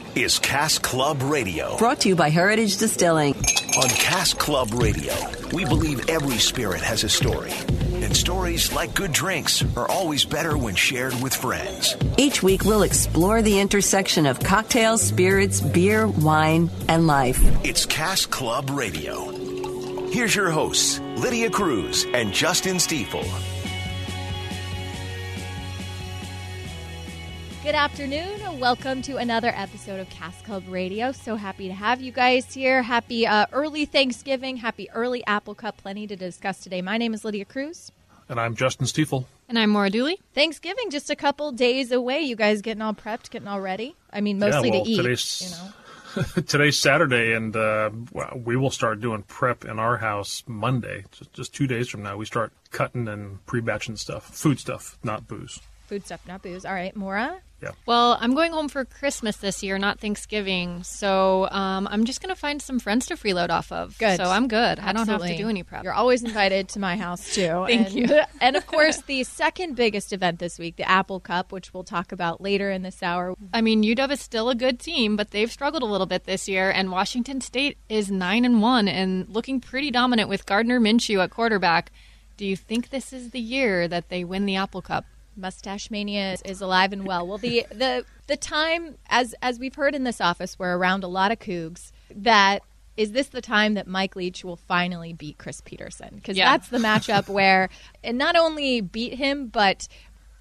This is Cask Club Radio. Brought to you by Heritage Distilling. On Cask Club Radio, we believe every spirit has a story. And stories, like good drinks, are always better when shared with friends. Each week, we'll explore the intersection of cocktails, spirits, beer, wine, and life. It's Cask Club Radio. Here's your hosts, Lydia Cruz and Justin Stiefel. Good afternoon. Welcome to another episode of Cask Club Radio. So happy to have you guys here. Happy uh, early Thanksgiving. Happy early Apple Cup. Plenty to discuss today. My name is Lydia Cruz. And I'm Justin Stiefel. And I'm Maura Dooley. Thanksgiving just a couple days away. You guys getting all prepped, getting all ready? I mean, mostly yeah, well, to eat. Today's, you know. today's Saturday, and uh, we will start doing prep in our house Monday. Just, just two days from now, we start cutting and pre-batching stuff, food stuff, not booze. Food stuff, not booze. All right, Maura. Yeah. Well, I'm going home for Christmas this year, not Thanksgiving. So um, I'm just going to find some friends to freeload off of. Good. So I'm good. I don't have to do any prep. You're always invited to my house too. Thank and, you. And of course, the second biggest event this week, the Apple Cup, which we'll talk about later in this hour. I mean, UW is still a good team, but they've struggled a little bit this year. And Washington State is nine and one and looking pretty dominant with Gardner Minshew at quarterback. Do you think this is the year that they win the Apple Cup? Mustache mania is, is alive and well. Well, the the the time as as we've heard in this office, we're around a lot of cougs. That is this the time that Mike Leach will finally beat Chris Petersen? Because Yeah. that's the matchup where and not only beat him, but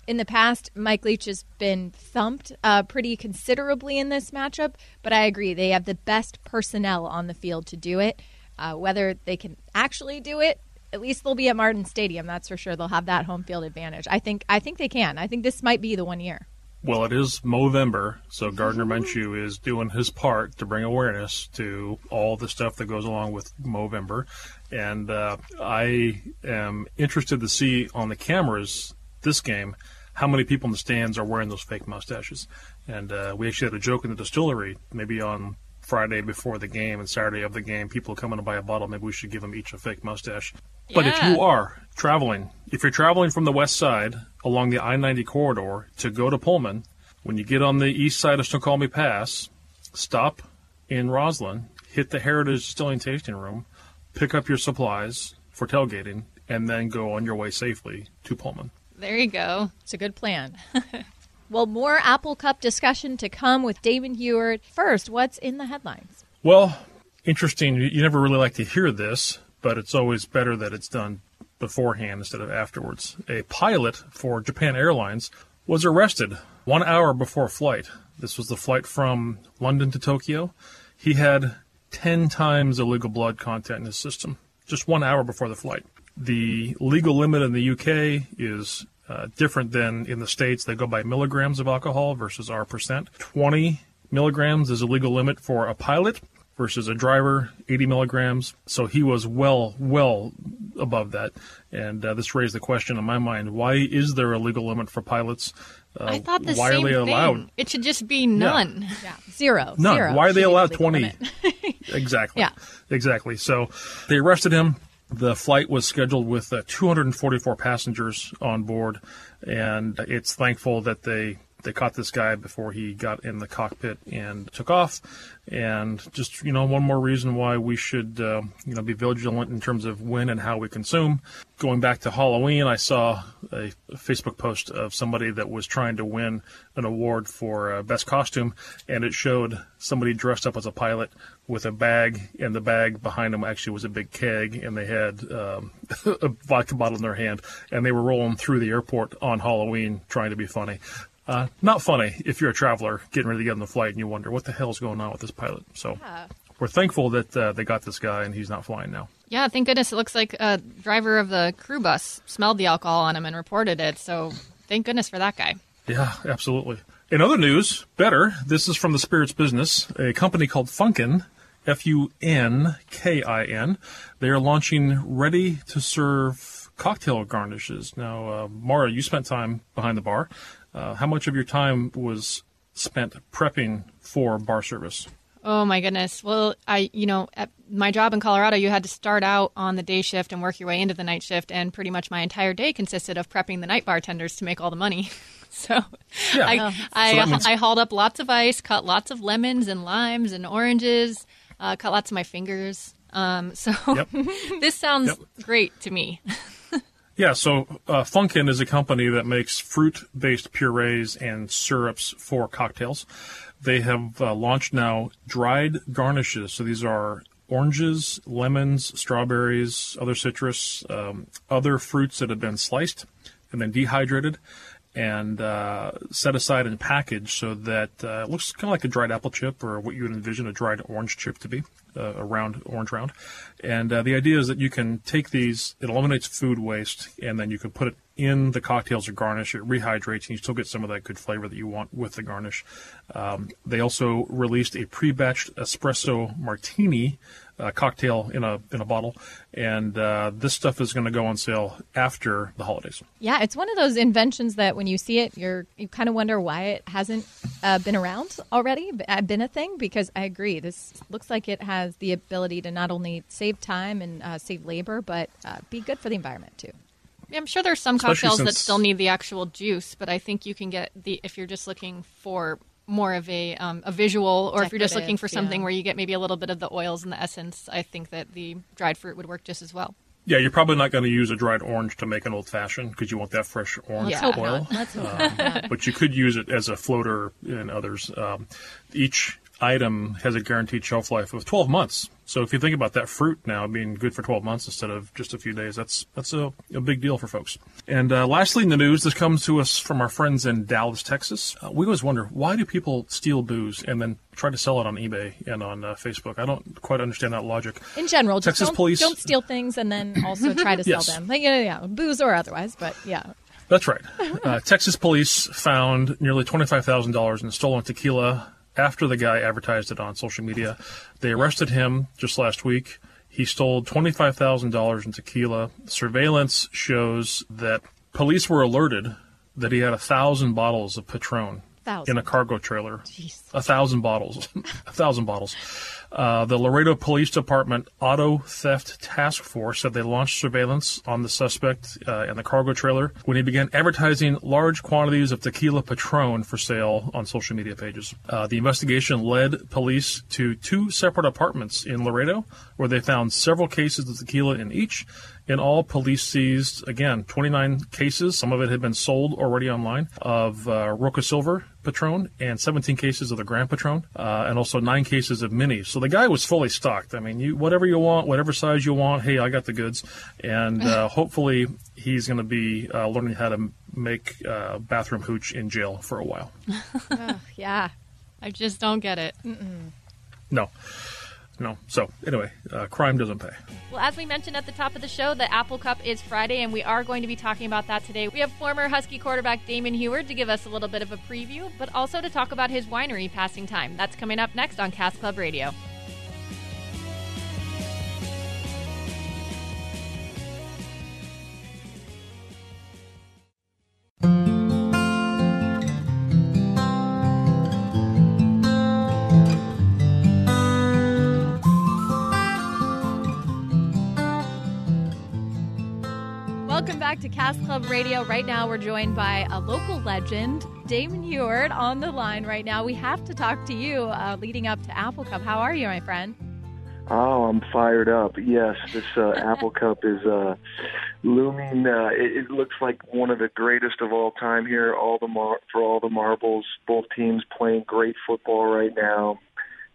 in the past, Mike Leach has been thumped uh, pretty considerably in this matchup. But I agree, they have the best personnel on the field to do it. Uh, whether they can actually do it, at least they'll be at Martin Stadium. That's for sure. They'll have that home field advantage. I think. I think they can. I think this might be the one year. Well, it is Movember, so Gardner Minshew is doing his part to bring awareness to all the stuff that goes along with Movember, and uh, I am interested to see on the cameras this game how many people in the stands are wearing those fake mustaches. And uh, we actually had a joke in the distillery, maybe on Friday before the game and Saturday of the game, people coming to buy a bottle. Maybe we should give them each a fake mustache. But if you are traveling, if you're traveling from the west side along the I 90 corridor to go to Pullman, when you get on the east side of Snoqualmie Pass, stop in Roslyn, hit the Heritage Distilling Tasting Room, pick up your supplies for tailgating, and then go on your way safely to Pullman. There you go. It's a good plan. well, more Apple Cup discussion to come with Damon Huard. First, what's in the headlines? Well, interesting. You you never really like to hear this, but it's always better that it's done beforehand instead of afterwards. A pilot for Japan Airlines was arrested one hour before flight. This was the flight from London to Tokyo. He had 10 times illegal blood content in his system, just one hour before the flight. The legal limit in the UK is uh, different than in the States. They go by milligrams of alcohol versus our percent. 20 milligrams is a legal limit for a pilot versus a driver, 80 milligrams. So he was well, well above that. And uh, this raised the question in my mind why is there a legal limit for pilots? Uh, I thought the why same are they thing. It should just be none. Yeah, zero. None. Zero Why are they should be the allowed 20? Exactly. Yeah. Exactly. So they arrested him. The flight was scheduled with uh, 244 passengers on board, and it's thankful that they they caught this guy before he got in the cockpit and took off. And just you know, one more reason why we should uh, you know be vigilant in terms of when and how we consume. Going back to Halloween, I saw a Facebook post of somebody that was trying to win an award for uh, best costume, and it showed somebody dressed up as a pilot with a bag, and the bag behind them actually was a big keg, and they had um, a vodka bottle in their hand, and they were rolling through the airport on Halloween trying to be funny. Uh, not funny if you're a traveler getting ready to get on the flight and you wonder what the hell's going on with this pilot. So we're thankful that uh, they got this guy and he's not flying now. Yeah, thank goodness. It looks like a driver of the crew bus smelled the alcohol on him and reported it. So thank goodness for that guy. Yeah, absolutely. In other news, better, this is from the spirits business, a company called Funkin, F U N K I N. They are launching ready to serve cocktail garnishes. Now, uh, Maura, you spent time behind the bar. Uh, how much of your time was spent prepping for bar service? Oh my goodness. Well, I, you know, at my job in Colorado, you had to start out on the day shift and work your way into the night shift, and pretty much my entire day consisted of prepping the night bartenders to make all the money. So Yeah. I, Oh. I, So means- I hauled up lots of ice, cut lots of lemons and limes and oranges, uh, cut lots of my fingers. Um, so Yep. this sounds Yep. great to me. Yeah, so uh, Funkin is a company that makes fruit based purees and syrups for cocktails. They have uh, launched now dried garnishes. So these are oranges, lemons, strawberries, other citrus, um, other fruits that have been sliced and then dehydrated and uh, set aside and packaged so that uh, it looks kind of like a dried apple chip or what you would envision a dried orange chip to be, uh, a round orange round. And uh, the idea is that you can take these, it eliminates food waste, and then you can put it in the cocktails or garnish. It rehydrates, and you still get some of that good flavor that you want with the garnish. Um, they also released a pre-batched espresso martini uh, cocktail in a in a bottle, and uh, this stuff is going to go on sale after the holidays. Yeah, it's one of those inventions that when you see it, you're you kind of wonder why it hasn't uh, been around already, uh, been a thing. Because I agree, this looks like it has the ability to not only save time and uh, save labor, but uh, be good for the environment too. I'm sure there's some Especially cocktails that still need the actual juice, but I think you can get the if you're just looking for more of a um, a visual, or if you're just looking for something yeah. where you get maybe a little bit of the oils and the essence. I think that the dried fruit would work just as well. Yeah, you're probably not going to use a dried orange to make an old fashioned because you want that fresh orange Let's oil. Um, but you could use it as a floater in others. Um, each item has a guaranteed shelf life of 12 months. So if you think about that fruit now being good for 12 months instead of just a few days, that's that's a, a big deal for folks. And uh, lastly, in the news, this comes to us from our friends in Dallas, Texas. Uh, we always wonder why do people steal booze and then try to sell it on eBay and on uh, Facebook? I don't quite understand that logic. in general, just Texas don't, police- don't steal things and then also try to Yes. sell them. Like, yeah, yeah, booze or otherwise, but yeah. That's right. Uh, Texas police found nearly $25,000 in stolen tequila after the guy advertised it on social media. They arrested him just last week. He stole $25,000 in tequila. Surveillance shows that police were alerted that he had a thousand bottles of Patron Thousand. in a cargo trailer. A thousand bottles. a thousand bottles. Uh, the Laredo Police Department Auto Theft Task Force said they launched surveillance on the suspect uh, in the cargo trailer when he began advertising large quantities of tequila Patron for sale on social media pages. Uh, the investigation led police to two separate apartments in Laredo where they found several cases of tequila in each. In all, police seized, again, 29 cases. Some of it had been sold already online of uh, Roca Silver Patron and 17 cases of the Grand Patron, uh, and also nine cases of Mini. So the guy was fully stocked. I mean, you whatever you want, whatever size you want, hey, I got the goods. And uh, hopefully he's going to be uh, learning how to make uh, bathroom hooch in jail for a while. Yeah. I just don't get it. No. No. So, anyway, uh, crime doesn't pay. Well, as we mentioned at the top of the show, the Apple Cup is Friday, and we are going to be talking about that today. We have former Husky quarterback Damon Huard to give us a little bit of a preview, but also to talk about his winery passing time. That's coming up next on Cask Club Radio. Cask Club Radio. Right now, we're joined by a local legend, Damon Huard, on the line right now. We have to talk to you uh, leading up to Apple Cup. How are you, my friend? Oh, I'm fired up. Yes, this uh, Apple Cup is uh, looming. Uh, it, it looks like one of the greatest of all time here. All the mar- for all the marbles. Both teams playing great football right now,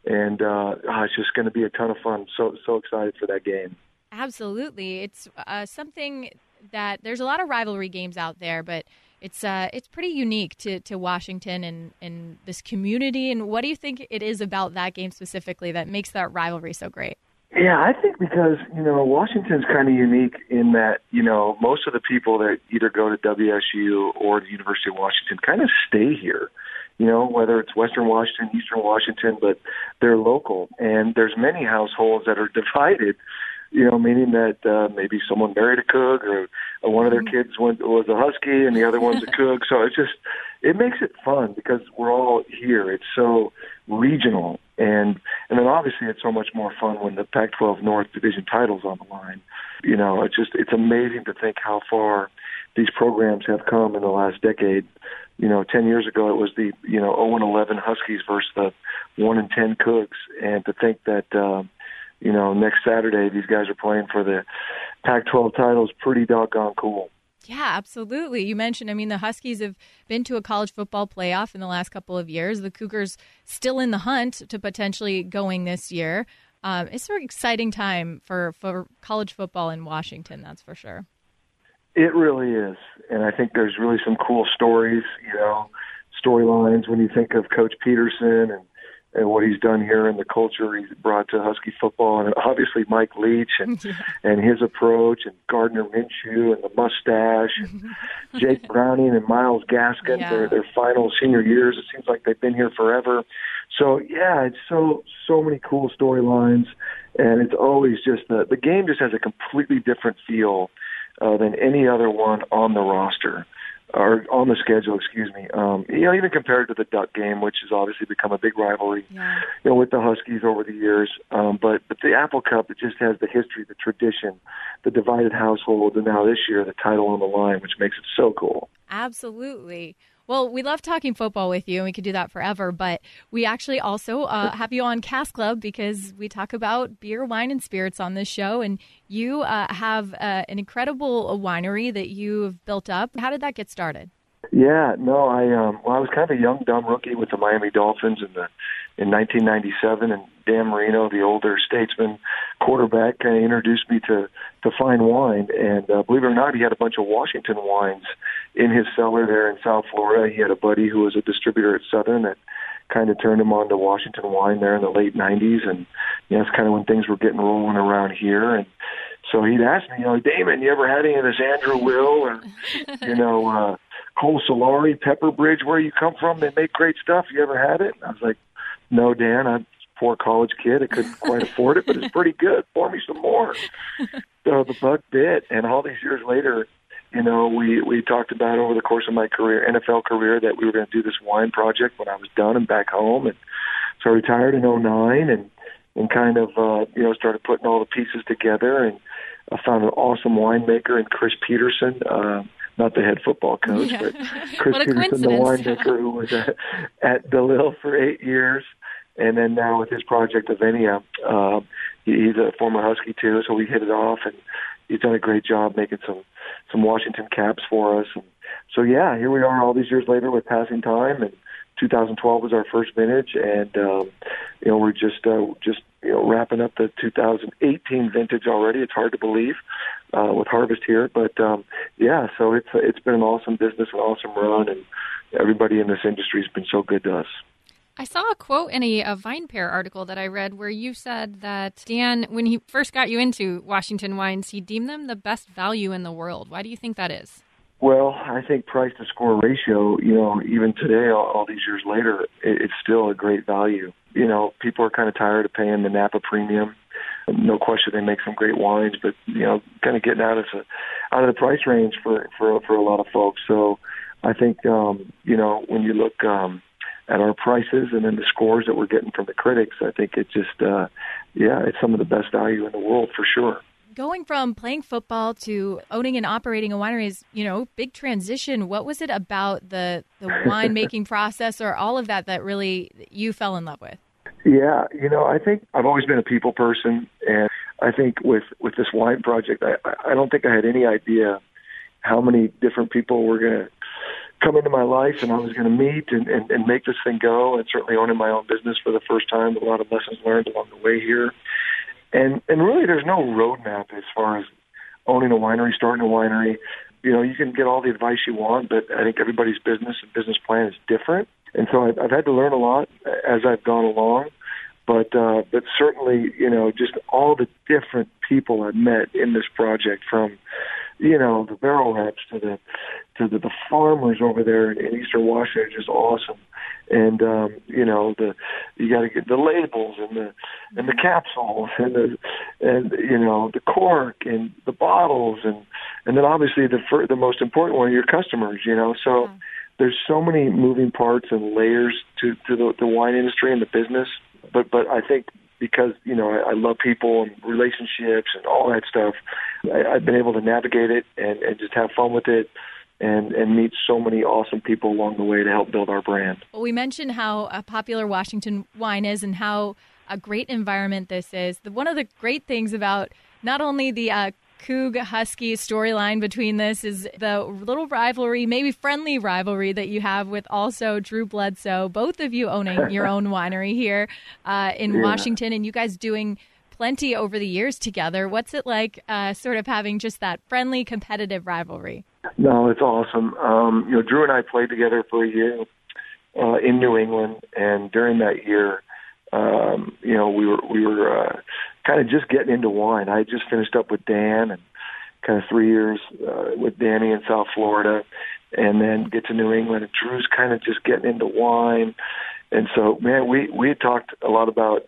and uh, oh, it's just going to be a ton of fun. So so excited for that game. Absolutely. It's uh, something that there's a lot of rivalry games out there, but it's uh, it's pretty unique to, to Washington and, and this community. And what do you think it is about that game specifically that makes that rivalry so great? Yeah, I think because you know Washington's kind of unique in that you know most of the people that either go to WSU or the University of Washington kind of stay here. You know, whether it's Western Washington, Eastern Washington, but they're local, and there's many households that are divided. You know, meaning that uh, maybe someone married a Coug, or, or one of their kids went, was a Husky, and the other one's a Coug. So it's just it makes it fun because we're all here. It's so regional, and and then obviously it's so much more fun when the Pac-12 North Division titles on the line. You know, it's just it's amazing to think how far these programs have come in the last decade you know, 10 years ago it was the, you know, 0 and 11 Huskies versus the 1 and 10 Cougs. And to think that, uh, you know, next Saturday these guys are playing for the Pac 12 title is pretty doggone cool. Yeah, absolutely. You mentioned, I mean, the Huskies have been to a college football playoff in the last couple of years. The Cougars still in the hunt to potentially going this year. Um, it's an exciting time for, for college football in Washington, that's for sure. It really is. And I think there's really some cool stories, you know, storylines when you think of Coach Petersen and and what he's done here and the culture he's brought to Husky football, and obviously Mike Leach and yeah. and his approach, and Gardner Minshew and the mustache, and Jake Browning and Myles Gaskin, yeah. their their final senior years. It seems like they've been here forever. So yeah, it's so so many cool storylines, and it's always just the the game just has a completely different feel uh, than any other one on the roster or on the schedule, excuse me. Um, you know, even compared to the Duck game, which has obviously become a big rivalry, yeah. you know, with the Huskies over the years. Um, but but the Apple Cup, it just has the history, the tradition, the divided household, and now this year the title on the line, which makes it so cool. Absolutely. Well, we love talking football with you, and we could do that forever. But we actually also uh, have you on Cask Club because we talk about beer, wine, and spirits on this show. And you uh, have uh, an incredible winery that you've built up. How did that get started? Yeah, no, I um, well, I was kind of a young dumb rookie with the Miami Dolphins in the in 1997, and Dan Marino, the older statesman quarterback, kind of introduced me to to fine wine. And uh, believe it or not, he had a bunch of Washington wines in his cellar there in South Florida. He had a buddy who was a distributor at Southern that kind of turned him on to Washington wine there in the late 90s, and you know, that's kind of when things were getting rolling around here. And so he'd ask me, you know, Damon, you ever had any of this Andrew Will or you know? uh Col Solare, Pepper Bridge, where you come from, they make great stuff. You ever had it? And I was like, no, Dan, I'm a poor college kid. I couldn't quite afford it, but it's pretty good. Pour me some more. So the buck bit, and all these years later, you know, we we talked about over the course of my career, NFL career, that we were going to do this wine project when I was done and back home, and so I retired in '09 and and kind of uh, you know started putting all the pieces together, and I found an awesome winemaker in Chris Peterson. Uh, not the head football coach, yeah. but Chris Peterson, the winemaker who was at, at DeLille for eight years, and then now with his project Avennia, uh, he, he's a former Husky too, so we hit it off, and he's done a great job making some some Washington caps for us. And so yeah, here we are all these years later with passing time, and 2012 was our first vintage, and um, you know we're just uh, just you know wrapping up the 2018 vintage already. It's hard to believe uh, with harvest here, but um, yeah, so it's it's been an awesome business, an awesome run, and everybody in this industry has been so good to us. I saw a quote in a, a VinePair article that I read where you said that Dan, when he first got you into Washington wines, he deemed them the best value in the world. Why do you think that is? Well, I think price to score ratio, you know, even today, all, all these years later, it, it's still a great value. You know, people are kind of tired of paying the Napa premium. No question, they make some great wines, but you know, kind of getting out of the out of the price range for for for a lot of folks. So, I think um, you know when you look um, at our prices and then the scores that we're getting from the critics, I think it just uh, yeah, it's some of the best value in the world for sure going from playing football to owning and operating a winery is, you know, big transition. What was it about the the winemaking process or all of that that really you fell in love with? Yeah, you know, I think I've always been a people person, and I think with with this wine project, I I don't think I had any idea how many different people were going to come into my life and I was going to meet and, and, and make this thing go. And certainly owning my own business for the first time, a lot of lessons learned along the way here. And and really, there's no roadmap as far as owning a winery, starting a winery. You know, you can get all the advice you want, but I think everybody's business and business plan is different. And so I've, I've had to learn a lot as I've gone along. But uh, but certainly, you know, just all the different people I've met in this project, from you know the barrel reps to the to the, the farmers over there in, in Eastern Washington, just awesome. And um, you know the you got to get the labels and the and the capsules and the and you know the cork and the bottles and and then obviously the fir- the most important one your customers you know. So yeah. there's so many moving parts and layers to to the, the wine industry and the business. But but I think because you know I, love people and relationships and all that stuff I, I've been able to navigate it and and just have fun with it and and meet so many awesome people along the way to help build our brand. Well, we mentioned how uh, popular Washington wine is and how a great environment this is. The, one of the great things about not only the uh, Coug Husky storyline between this is the little rivalry, maybe friendly rivalry that you have with also Drew Bledsoe. Both of you owning your own winery here uh, in Yeah. Washington, and you guys doing plenty over the years together. What's it like, uh, sort of having just that friendly, competitive rivalry? No, it's awesome. Um, you know, Drew and I played together for a year uh, in New England, and during that year, um, you know, we were we were uh, kind of just getting into wine. I had just finished up with Dan, and kind of three years uh, with Danny in South Florida, and then get to New England. And Drew's kind of just getting into wine, and so man, we we talked a lot about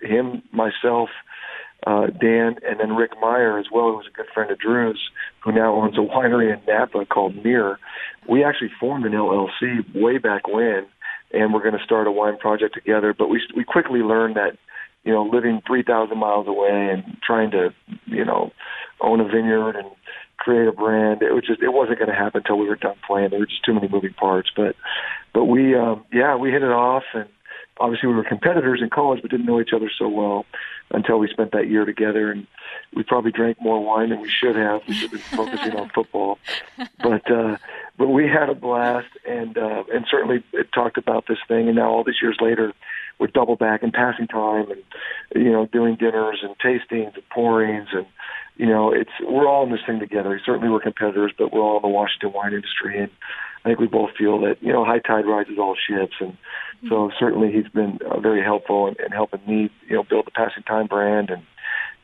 him, myself, uh, Dan, and then Rick Mirer as well, who was a good friend of Drew's, who now owns a winery in Napa called Mirror. We actually formed an LLC way back when, and we're going to start a wine project together. But we we quickly learned that, you know, living 3,000 miles away and trying to, you know, own a vineyard and create a brand, it was just it wasn't going to happen until we were done playing. There were just too many moving parts. But but we um, yeah we hit it off and obviously we were competitors in college but didn't know each other so well until we spent that year together and we probably drank more wine than we should have we should have been focusing on football. But uh but we had a blast and uh and certainly talked about this thing and now all these years later we're Doubleback and passing time and you know doing dinners and tastings and pourings and you know it's we're all in this thing together. Certainly we're competitors but we're all in the washington wine industry and I think we both feel that you know high tide rises all ships, and so certainly he's been uh, very helpful in, in helping me you know build the Passing Time brand, and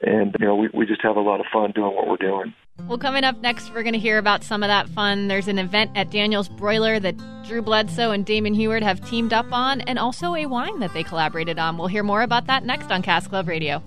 and you know we we just have a lot of fun doing what we're doing. Well, coming up next, we're going to hear about some of that fun. There's an event at Daniel's Broiler that Drew Bledsoe and Damon Huard have teamed up on, and also a wine that they collaborated on. We'll hear more about that next on Cask Club Radio.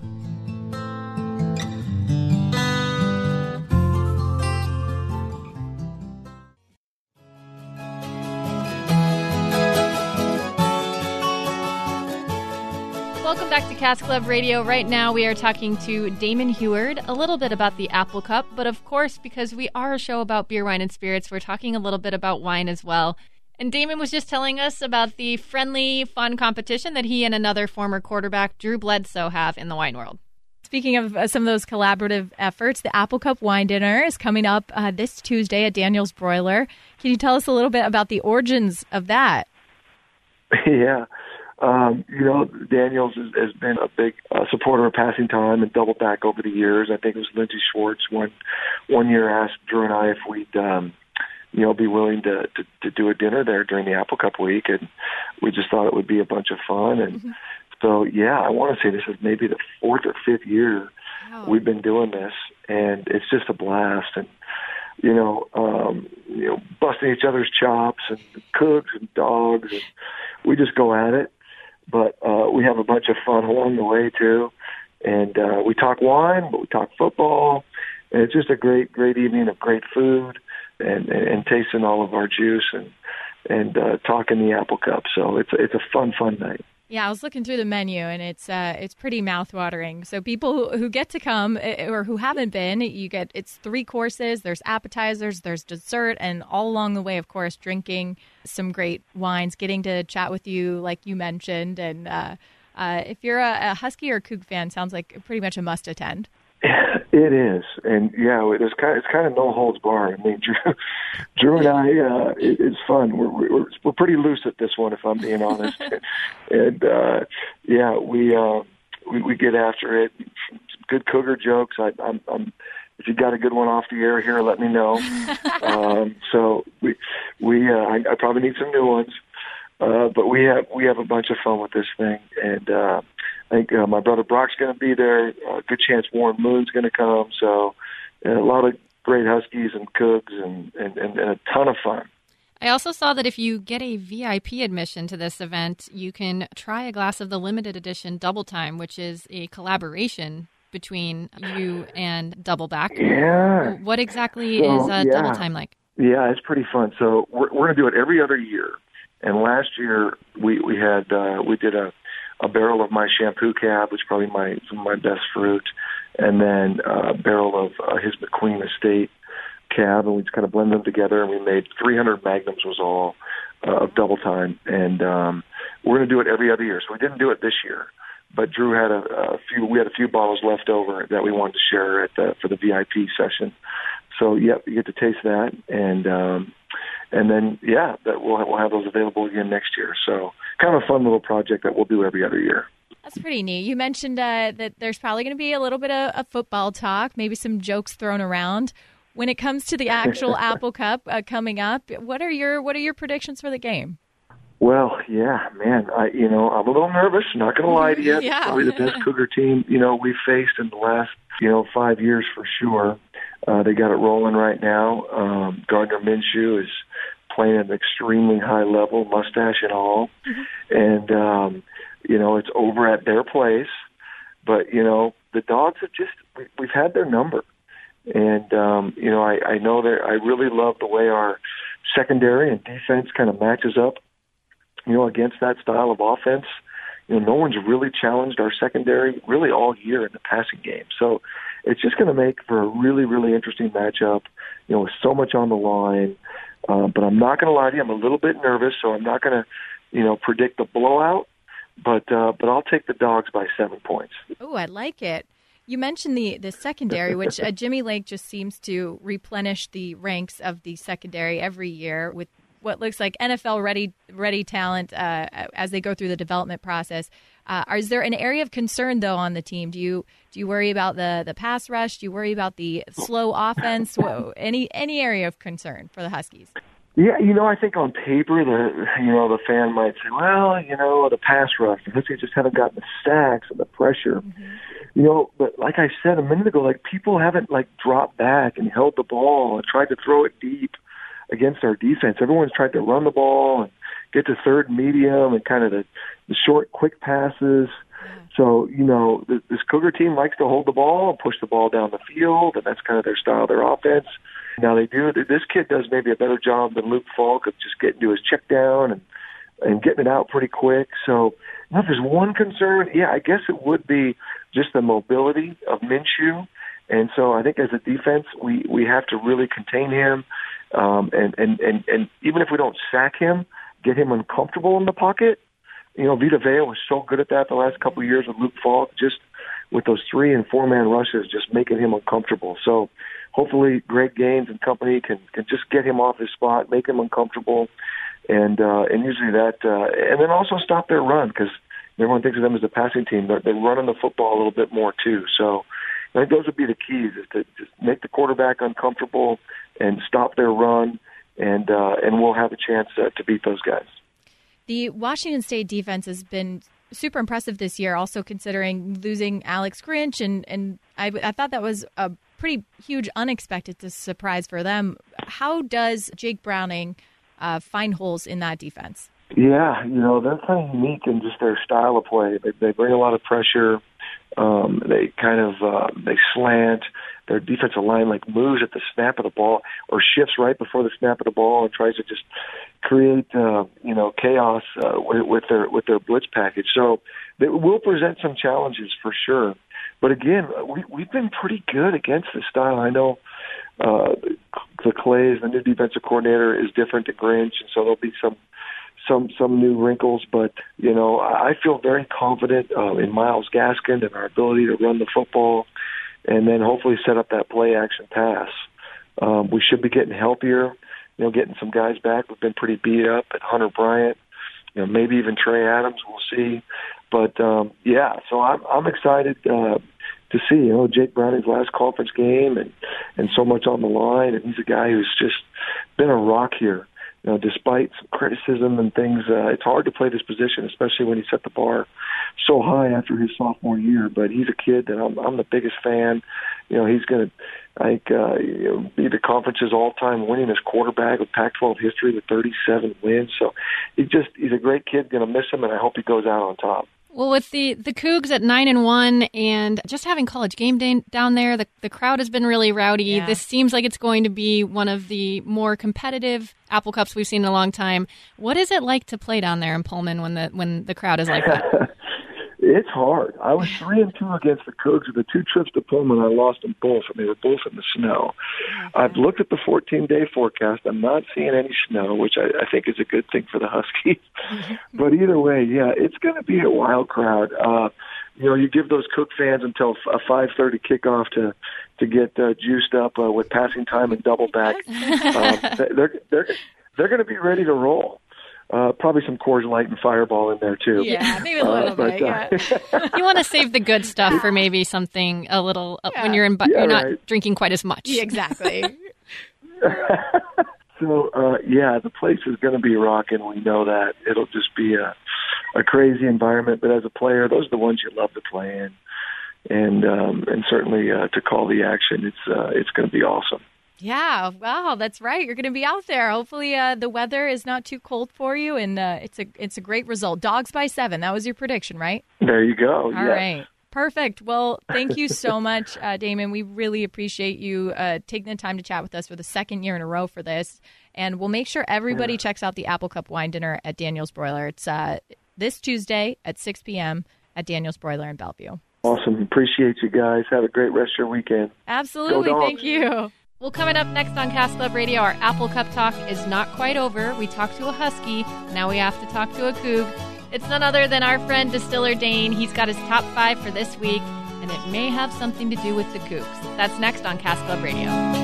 Welcome Cask Club Radio. Right now, we are talking to Damon Huard a little bit about the Apple Cup, but of course, because we are a show about beer, wine, and spirits, we're talking a little bit about wine as well. And Damon was just telling us about the friendly, fun competition that he and another former quarterback, Drew Bledsoe, have in the wine world. Speaking of uh, some of those collaborative efforts, the Apple Cup Wine Dinner is coming up uh, this Tuesday at Daniel's Broiler. Can you tell us a little bit about the origins of that? yeah. Um, you know, Daniels has, has been a big uh, supporter of passing time and Doubleback over the years. I think it was Lindsay Schwartz one one year asked Drew and I if we'd um, you know be willing to, to to do a dinner there during the Apple Cup week, and we just thought it would be a bunch of fun. And so, yeah, I want to say this is maybe the fourth or fifth year we've been doing this, and it's just a blast. And you know, um, you know, busting each other's chops and cougs and dogs, and we just go at it. But uh, we have a bunch of fun along the way too, and uh, we talk wine, but we talk football, and it's just a great, great evening of great food and and, and tasting all of our juice and and uh, talking the apple cup. So it's it's a fun, fun night. Yeah, I was looking through the menu and it's uh, it's pretty mouthwatering. So people who, get to come uh, or who haven't been, you get it's three courses. There's appetizers, there's dessert, and all along the way, of course, drinking some great wines, getting to chat with you, like you mentioned, and uh, uh, if you're a, a Husky or Coug fan, sounds like pretty much a must attend. It is, and yeah, it's kind of, it's kind of no holds barred. I mean, Drew, Drew and I, uh, it, it's fun. We're, we're we're pretty loose at this one, if I'm being honest. and uh, yeah, we uh, we we get after it. Good cougar jokes. I, I'm, I'm if you got a good one off the air here, let me know. um, so we we uh, I, I probably need some new ones. Uh, but we have we have a bunch of fun with this thing, and uh, I think uh, my brother Brock's going to be there. Uh, good chance Warren Moon's going to come. So and a lot of great Huskies and Cougs and, and, and, and a ton of fun. I also saw that if you get a VIP admission to this event, you can try a glass of the limited edition Double Time, which is a collaboration between you and Doubleback. Yeah. What exactly So, is uh, yeah. Double Time like? Yeah, it's pretty fun. So we're, we're going to do it every other year. And last year we we had uh, we did a a barrel of my Champoux cab, which is probably my some of my best fruit, and then a barrel of uh, his McQueen Estate cab, and we just kind of blend them together, and we made 300 magnums was all uh, of double time, and um, we're going to do it every other year. So we didn't do it this year, but Drew had a, a few. We had a few bottles left over that we wanted to share at the, for the VIP session. So yep, you get to taste that, and um, and then yeah, that we'll we'll have those available again next year. So kind of a fun little project that we'll do every other year. That's pretty neat. You mentioned uh, that there's probably going to be a little bit of, of, football talk, maybe some jokes thrown around. When it comes to the actual Apple Cup uh, coming up, what are your what are your predictions for the game? Well, yeah, man, I you know I'm a little nervous. Not going to lie to you. yeah. Probably the best Cougar team you know we've faced in the last you know five years for sure. Uh, they got it rolling right now. Um, Gardner Minshew is playing at an extremely high level, mustache and all, mm-hmm. and um, you know it's over at their place. But you know the dogs have just we, we've had their number, and um, you know I, I know that I really love the way our secondary and defense kind of matches up. You know against that style of offense. You know, no one's really challenged our secondary really all year in the passing game. So it's just going to make for a really, really interesting matchup. You know, with so much on the line. Uh, but I'm not going to lie to you, I'm a little bit nervous, so I'm not going to, you know, predict the blowout. But uh, but I'll take the dogs by seven points. Oh, I like it. You mentioned the the secondary, which uh, Jimmy Lake just seems to replenish the ranks of the secondary every year with what looks like NFL ready ready talent uh, as they go through the development process. Uh, is there an area of concern though on the team? Do you do you worry about the the pass rush? Do you worry about the slow offense? Whoa, any any area of concern for the Huskies? Yeah, you know, I think on paper, the you know the fan might say, well, you know, the pass rush, the Huskies just haven't gotten the sacks and the pressure. Mm-hmm. You know, but like I said a minute ago, like people haven't like dropped back and held the ball and tried to throw it deep against our defense. Everyone's tried to run the ball and get to third medium and kind of the, the short, quick passes. So, you know, this Cougar team likes to hold the ball and push the ball down the field, and that's kind of their style, their offense. Now they do. This kid does maybe a better job than Luke Falk of just getting to his check down and and getting it out pretty quick. So, if there's one concern, yeah, I guess it would be just the mobility of Minshew. And so, I think as a defense, we we have to really contain him, um, and and and and even if we don't sack him, get him uncomfortable in the pocket. You know, Vita Vea was so good at that the last couple of years with Luke Falk, just with those three and four man rushes, just making him uncomfortable. So hopefully Greg Gaines and company can can just get him off his spot, make him uncomfortable, and uh, and usually that, uh, and then also stop their run because everyone thinks of them as a passing team. They're, they're running the football a little bit more too. So I think those would be the keys: is to just make the quarterback uncomfortable and stop their run and uh, and we'll have a chance uh, to beat those guys. The Washington State defense has been super impressive this year. Also considering losing Alex Grinch, and and I, I thought that was a pretty huge unexpected surprise for them. How does Jake Browning uh, find holes in that defense? Yeah, you know they're kind of unique in just their style of play. They, they bring a lot of pressure. Um, they kind of uh, they slant their defensive line like moves at the snap of the ball or shifts right before the snap of the ball and tries to just create uh, you know chaos uh, with, with their with their blitz package. So they will present some challenges for sure. But again, we we've been pretty good against this style. I know uh, the Claeys, the new defensive coordinator, is different to Grinch, and so there'll be some some some new wrinkles. But you know, I feel very confident uh, in Myles Gaskin and our ability to run the football and then hopefully set up that play action pass. Um, we should be getting healthier, you know, getting some guys back. We've been pretty beat up at Hunter Bryant, you know, maybe even Trey Adams. We'll see, but um, yeah. So I'm I'm excited uh, to see you know Jake Browning's last conference game and and so much on the line, and he's a guy who's just been a rock here you know, despite some criticism and things, uh, it's hard to play this position, especially when he set the bar so high after his sophomore year. But he's a kid that I'm, I'm the biggest fan. You know, he's going to, I think, uh, be the conference's all-time winningest quarterback with Pac-12 history with 37 wins. So he just, he's a great kid. Going to miss him, and I hope he goes out on top. Well, with the the Cougs at nine and one, and just having college game day down there, the the crowd has been really rowdy. Yeah. This seems like it's going to be one of the more competitive Apple Cups we've seen in a long time. What is it like to play down there in Pullman when the when the crowd is like that? It's hard. I was three and two against the Cougs with the two trips to Pullman. I lost them both, and they were both in the snow. I've looked at the 14 day forecast. I'm not seeing any snow, which I, I think is a good thing for the Huskies. but either way, yeah, it's going to be a wild crowd. Uh, you know, you give those Coug fans until a 5:30 kickoff to to get uh, juiced up uh, with passing time and Doubleback. um, they're they're they're going to be ready to roll. Uh, probably some Coors Light and Fireball in there too. Yeah, maybe a little Uh, but, bit. uh, Yeah. You want to save the good stuff for maybe something a little uh, when you're in, bu- Yeah, you're not right. drinking quite as much. Yeah, exactly. So uh, yeah, the place is going to be rocking. We know that it'll just be a a crazy environment. But as a player, those are the ones you love to play in, and um, and certainly uh, to call the action, it's uh, it's going to be awesome. Yeah, wow, that's right. You're going to be out there. Hopefully, uh, the weather is not too cold for you, and uh, it's a it's a great result. Dogs by seven. That was your prediction, right? There you go. All yes. right. Perfect. Well, thank you so much, uh, Damon. We really appreciate you uh, taking the time to chat with us for the second year in a row for this. And we'll make sure everybody checks out the Apple Cup wine dinner at Daniel's Broiler. It's uh, this Tuesday at 6 p.m. at Daniel's Broiler in Bellevue. Awesome. Appreciate you guys. Have a great rest of your weekend. Absolutely. Thank you. Well, coming up next on Cask Club Radio, our Apple Cup talk is not quite over. We talked to a Husky. Now we have to talk to a Coug. It's none other than our friend Distiller Dain. He's got his top five for this week, and it may have something to do with the Cougs. That's next on Cask Club Radio.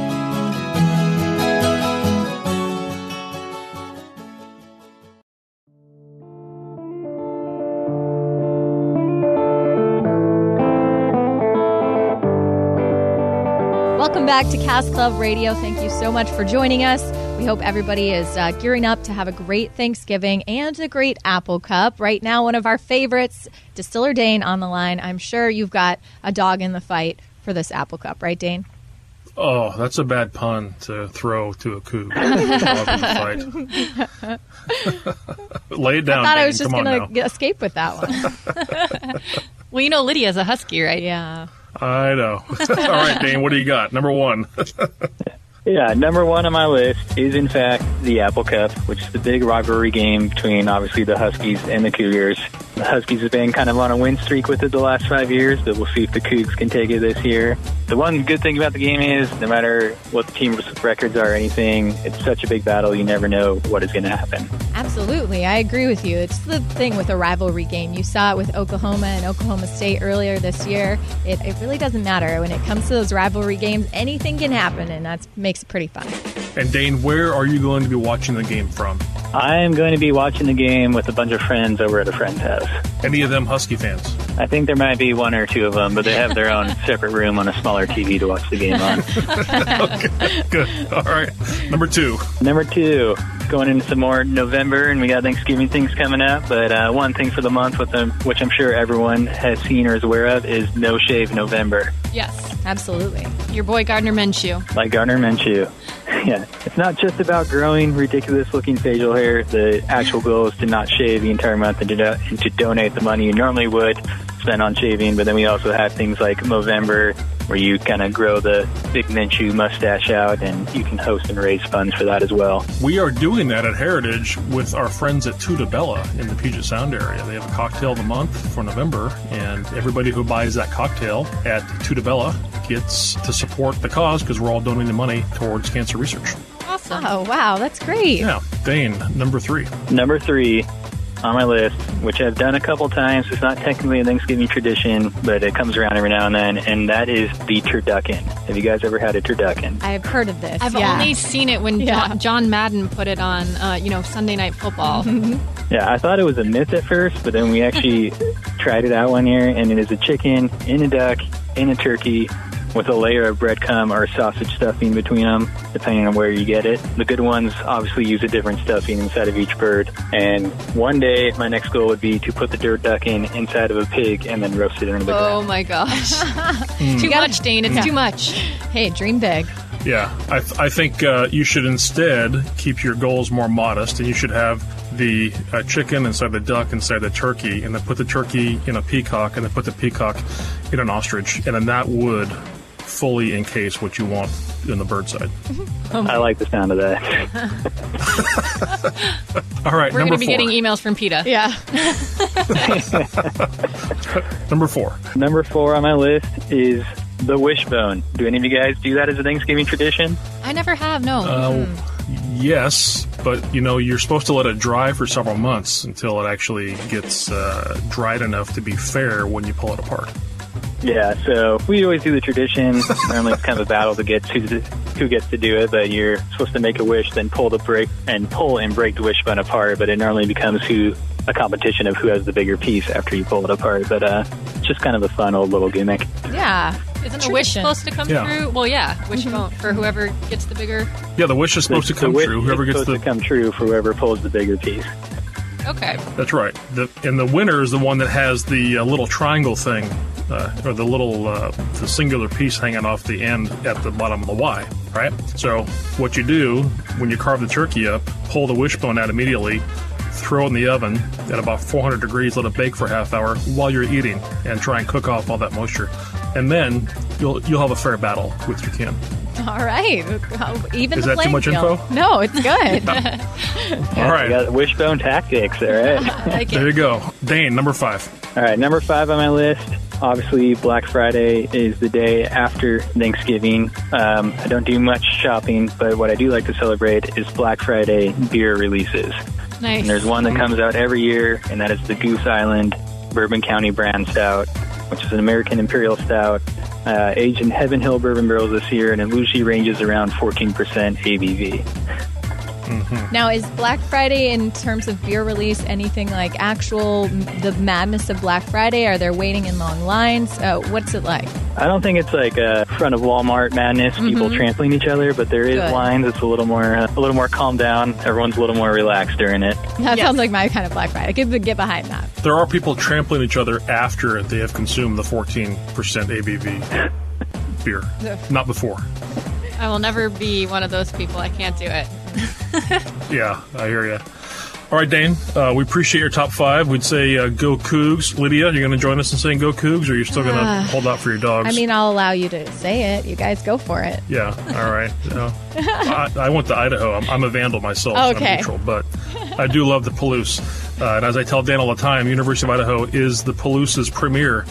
Welcome back to Cask Club Radio. Thank you so much for joining us. We hope everybody is uh, gearing up to have a great Thanksgiving and a great Apple Cup. Right now, one of our favorites, Distiller Dain, on the line. I'm sure you've got a dog in the fight for this Apple Cup, right, Dain? Oh, that's a bad pun to throw to a coup. Dog in the fight. Lay it down. I thought I was just going to escape with that one. Well, you know Lydia's a Husky, right? yeah. I know. All right, Dain. What do you got? Number one. Yeah, number one on my list is in fact the Apple Cup, which is the big rivalry game between obviously the Huskies and the Cougars. The Huskies have been kind of on a win streak with it the last five years, but we'll see if the Cougs can take it this year. The one good thing about the game is no matter what the team's records are or anything, it's such a big battle, you never know what is going to happen. Absolutely. I agree with you. It's the thing with a rivalry game. You saw it with Oklahoma and Oklahoma State earlier this year. It, it really doesn't matter. When it comes to those rivalry games, anything can happen, and that makes it pretty fun. And Dain, where are you going to be watching the game from? I am going to be watching the game with a bunch of friends over at a friend's house. Any of them Husky fans? I think there might be one or two of them, but they have their own separate room on a smaller TV to watch the game on. okay, Good. All right. Number two. Number two, going into some more November, and we got Thanksgiving things coming up. But uh, one thing for the month, with them, which I'm sure everyone has seen or is aware of, is No Shave November, Yes. Absolutely. Your boy Gardner Minshew. like Gardner Minshew. Yeah, it's not just about growing ridiculous-looking facial hair. The actual goal is to not shave the entire month and to, do- and to donate the money you normally would spend on shaving. But then we also have things like Movember, where you kind of grow the big Minshew mustache out, and you can host and raise funds for that as well. We are doing that at Heritage with our friends at Tutta Bella in the Puget Sound area. They have a cocktail of the month for November, and everybody who buys that cocktail at Tutta Bella gets to support the cause because we're all donating money towards cancer research. Awesome. Oh, wow. That's great. Yeah. Dain, number three. Number three on my list, which I've done a couple times. It's not technically a Thanksgiving tradition, but it comes around every now and then, and that is the turducken. Have you guys ever had a turducken? I've heard of this. I've yeah. only seen it when Yeah. John, John Madden put it on, uh, you know, Sunday Night Football. Yeah, I thought it was a myth at first, but then we actually tried it out one year, and it is a chicken in a duck in a turkey with a layer of breadcrumb or sausage stuffing between them, depending on where you get it. The good ones obviously use a different stuffing inside of each bird. And one day, my next goal would be to put the turducken inside of a pig and then roast it into the Oh ground. my gosh. too much, Dain. It's too much. Hey, dream big. Yeah, I, th- I think uh, you should instead keep your goals more modest, and you should have the uh, chicken inside the duck inside the turkey, and then put the turkey in a peacock, and then put the peacock in an ostrich, and then that would fully encase what you want in the bird side. I like the sound of that. All right, We're going to be four. getting emails from PETA. Yeah. number four. Number four on my list is the wishbone. Do any of you guys do that as a Thanksgiving tradition? I never have, no. Uh, yes, but you know you're supposed to let it dry for several months until it actually gets uh, dried enough to be fair when you pull it apart. Yeah, so we always do the tradition. Normally, it's kind of a battle to get who who gets to do it, but you're supposed to make a wish, then pull the break and pull and break the wishbone apart. But it normally becomes who a competition of who has the bigger piece after you pull it apart. But uh, it's just kind of a fun old little gimmick. Yeah. Isn't the wish supposed to come Yeah. true? Well, yeah, wishbone for whoever gets the bigger. Yeah, the wish is supposed to The come wish true. is Whoever gets supposed the to come true for whoever pulls the bigger piece. Okay. That's right. The, and the winner is the one that has the uh, little triangle thing, uh, or the little uh, the singular piece hanging off the end at the bottom of the Y. Right. So what you do when you carve the turkey up, pull the wishbone out immediately, throw it in the oven at about 400 degrees, let it bake for a half hour while you're eating, and try and cook off all that moisture. And then you'll you'll have a fair battle with your kin. All right. Even Is the that too much field. info? No, it's good. All right. You got wishbone tactics, all right? Like There it. you go. Dain, number five. All right, number five on my list. Obviously, Black Friday is the day after Thanksgiving. Um, I don't do much shopping, but what I do like to celebrate is Black Friday beer releases. Nice. And there's one that comes out every year, and that is the Goose Island Bourbon County Brand Stout, which is an American Imperial Stout, uh, aged in Heaven Hill bourbon barrels this year, and it usually ranges around 14% ABV. Now, is Black Friday in terms of beer release anything like actual the madness of Black Friday? Are they waiting in long lines? Uh, what's it like? I don't think it's like a front of Walmart madness, people trampling each other, but there is Good. lines. It's a little more, uh, a little more calmed down. Everyone's a little more relaxed during it. That Yes. sounds like my kind of Black Friday. I could get behind that. There are people trampling each other after they have consumed the 14% ABV beer, not before. I will never be one of those people. I can't do it. Yeah, I hear you. All right, Dain, uh, we appreciate your top five. We'd say uh, go Cougs. Lydia, you're going to join us in saying go Cougs, or you're still going to hold out for your dogs? I mean, I'll allow you to say it. You guys go for it. yeah, all right. I, I went to Idaho. I'm, I'm a vandal myself. Okay. I'm neutral, but I do love the Palouse. Uh, and as I tell Dan all the time, University of Idaho is the Palouse's premier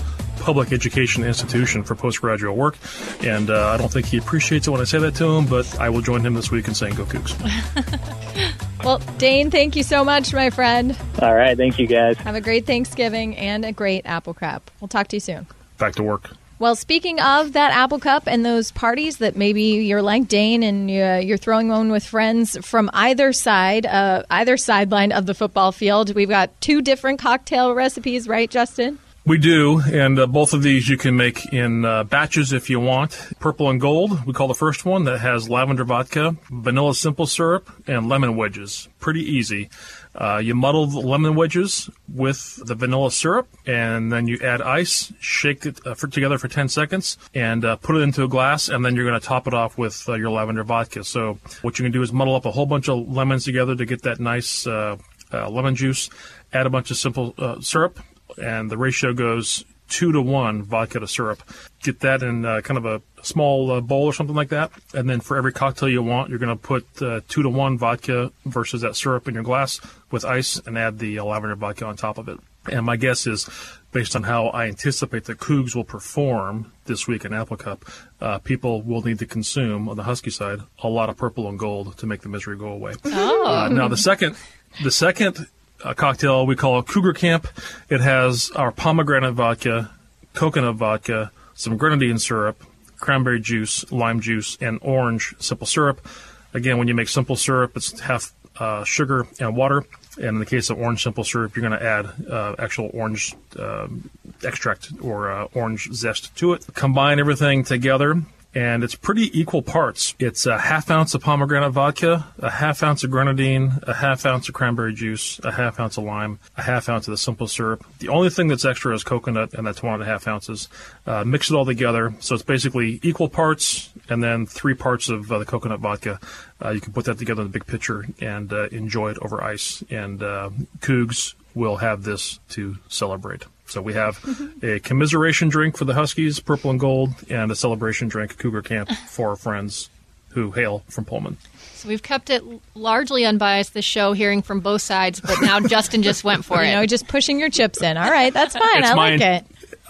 public education institution for postgraduate work. And uh, I don't think he appreciates it when I say that to him, but I will join him this week in saying go Cougs. Well, Dain, thank you so much, my friend. All right, thank you guys. Have a great Thanksgiving and a great apple crap. We'll talk to you soon. Back to work. Well, speaking of that Apple Cup and those parties that maybe you're like Dain and uh, you're throwing one with friends from either side, uh, either sideline of the football field, we've got two different cocktail recipes, right, Justin? We do, and uh, both of these you can make in uh, batches if you want. Purple and gold, we call the first one, that has lavender vodka, vanilla simple syrup, and lemon wedges. Pretty easy. Uh, you muddle the lemon wedges with the vanilla syrup, and then you add ice, shake it uh, for, together for 10 seconds, and uh, put it into a glass, and then you're going to top it off with uh, your lavender vodka. So what you can do is muddle up a whole bunch of lemons together to get that nice lemon juice, add a bunch of simple syrup, and the ratio goes two to one vodka to syrup. Get that in uh, kind of a small uh, bowl or something like that, and then for every cocktail you want, you're going to put uh, two to one vodka versus that syrup in your glass with ice, and add the uh, lavender vodka on top of it. And my guess is, based on how I anticipate the Cougs will perform this week in Apple Cup, uh, people will need to consume on the Husky side a lot of purple and gold to make the misery go away. Uh, now the second, the second uh, cocktail we call Cougar Camp. It has our pomegranate vodka, coconut vodka, some grenadine syrup, cranberry juice, lime juice, and orange simple syrup. Again, when you make simple syrup, it's half uh, sugar and water. And in the case of orange simple syrup, you're going to add uh, actual orange um extract or uh, orange zest to it. Combine everything together and it's pretty equal parts. It's a half ounce of pomegranate vodka, a half ounce of grenadine, a half ounce of cranberry juice, a half ounce of lime, a half ounce of the simple syrup. The only thing that's extra is coconut, and that's one and a half ounces. Uh, mix it all together, so it's basically equal parts, and then three parts of uh, the coconut vodka. Uh, you can put that together in a big pitcher and uh, enjoy it over ice. And uh, Cougs will have this to celebrate. So we have a commiseration drink for the Huskies, purple and gold, and a celebration drink, Cougar Camp, for our friends who hail from Pullman. So we've kept it largely unbiased, the show, hearing from both sides, but now Justin just went for it. You it. know, just pushing your chips in. All right, that's fine. It's I mine. like it.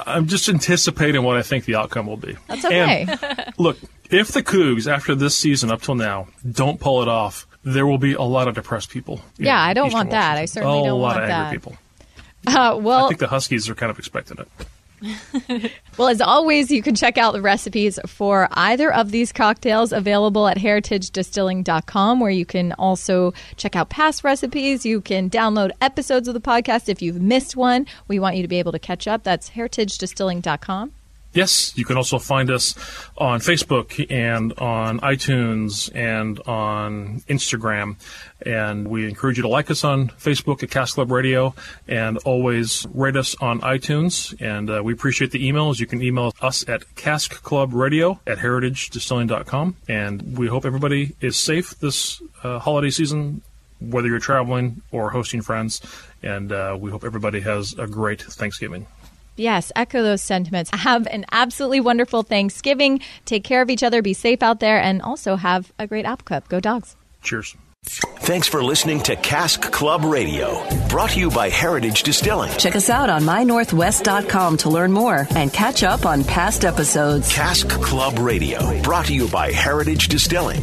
I'm just anticipating what I think the outcome will be. That's okay. And look, if the Cougs, after this season up till now, don't pull it off, there will be a lot of depressed people. Yeah, I don't Eastern want that. I certainly a don't want that. A lot want of that. angry people. Uh, I think the Huskies are kind of expecting it. Well, as always, you can check out the recipes for either of these cocktails available at heritagedistilling.com, where you can also check out past recipes. You can download episodes of the podcast if you've missed one. We want you to be able to catch up. That's heritagedistilling.com. Yes, you can also find us on Facebook and on iTunes and on Instagram. And we encourage you to like us on Facebook at Cask Club Radio and always rate us on iTunes. And uh, we appreciate the emails. You can email us at caskclubradio at heritagedistilling.com. And we hope everybody is safe this uh, holiday season, whether you're traveling or hosting friends. And uh, we hope everybody has a great Thanksgiving. Yes, echo those sentiments. Have an absolutely wonderful Thanksgiving. Take care of each other. Be safe out there. And also have a great Apple Cup. Go, dogs. Cheers. Thanks for listening to Cask Club Radio, brought to you by Heritage Distilling. Check us out on mynorthwest.com to learn more and catch up on past episodes. Cask Club Radio, brought to you by Heritage Distilling.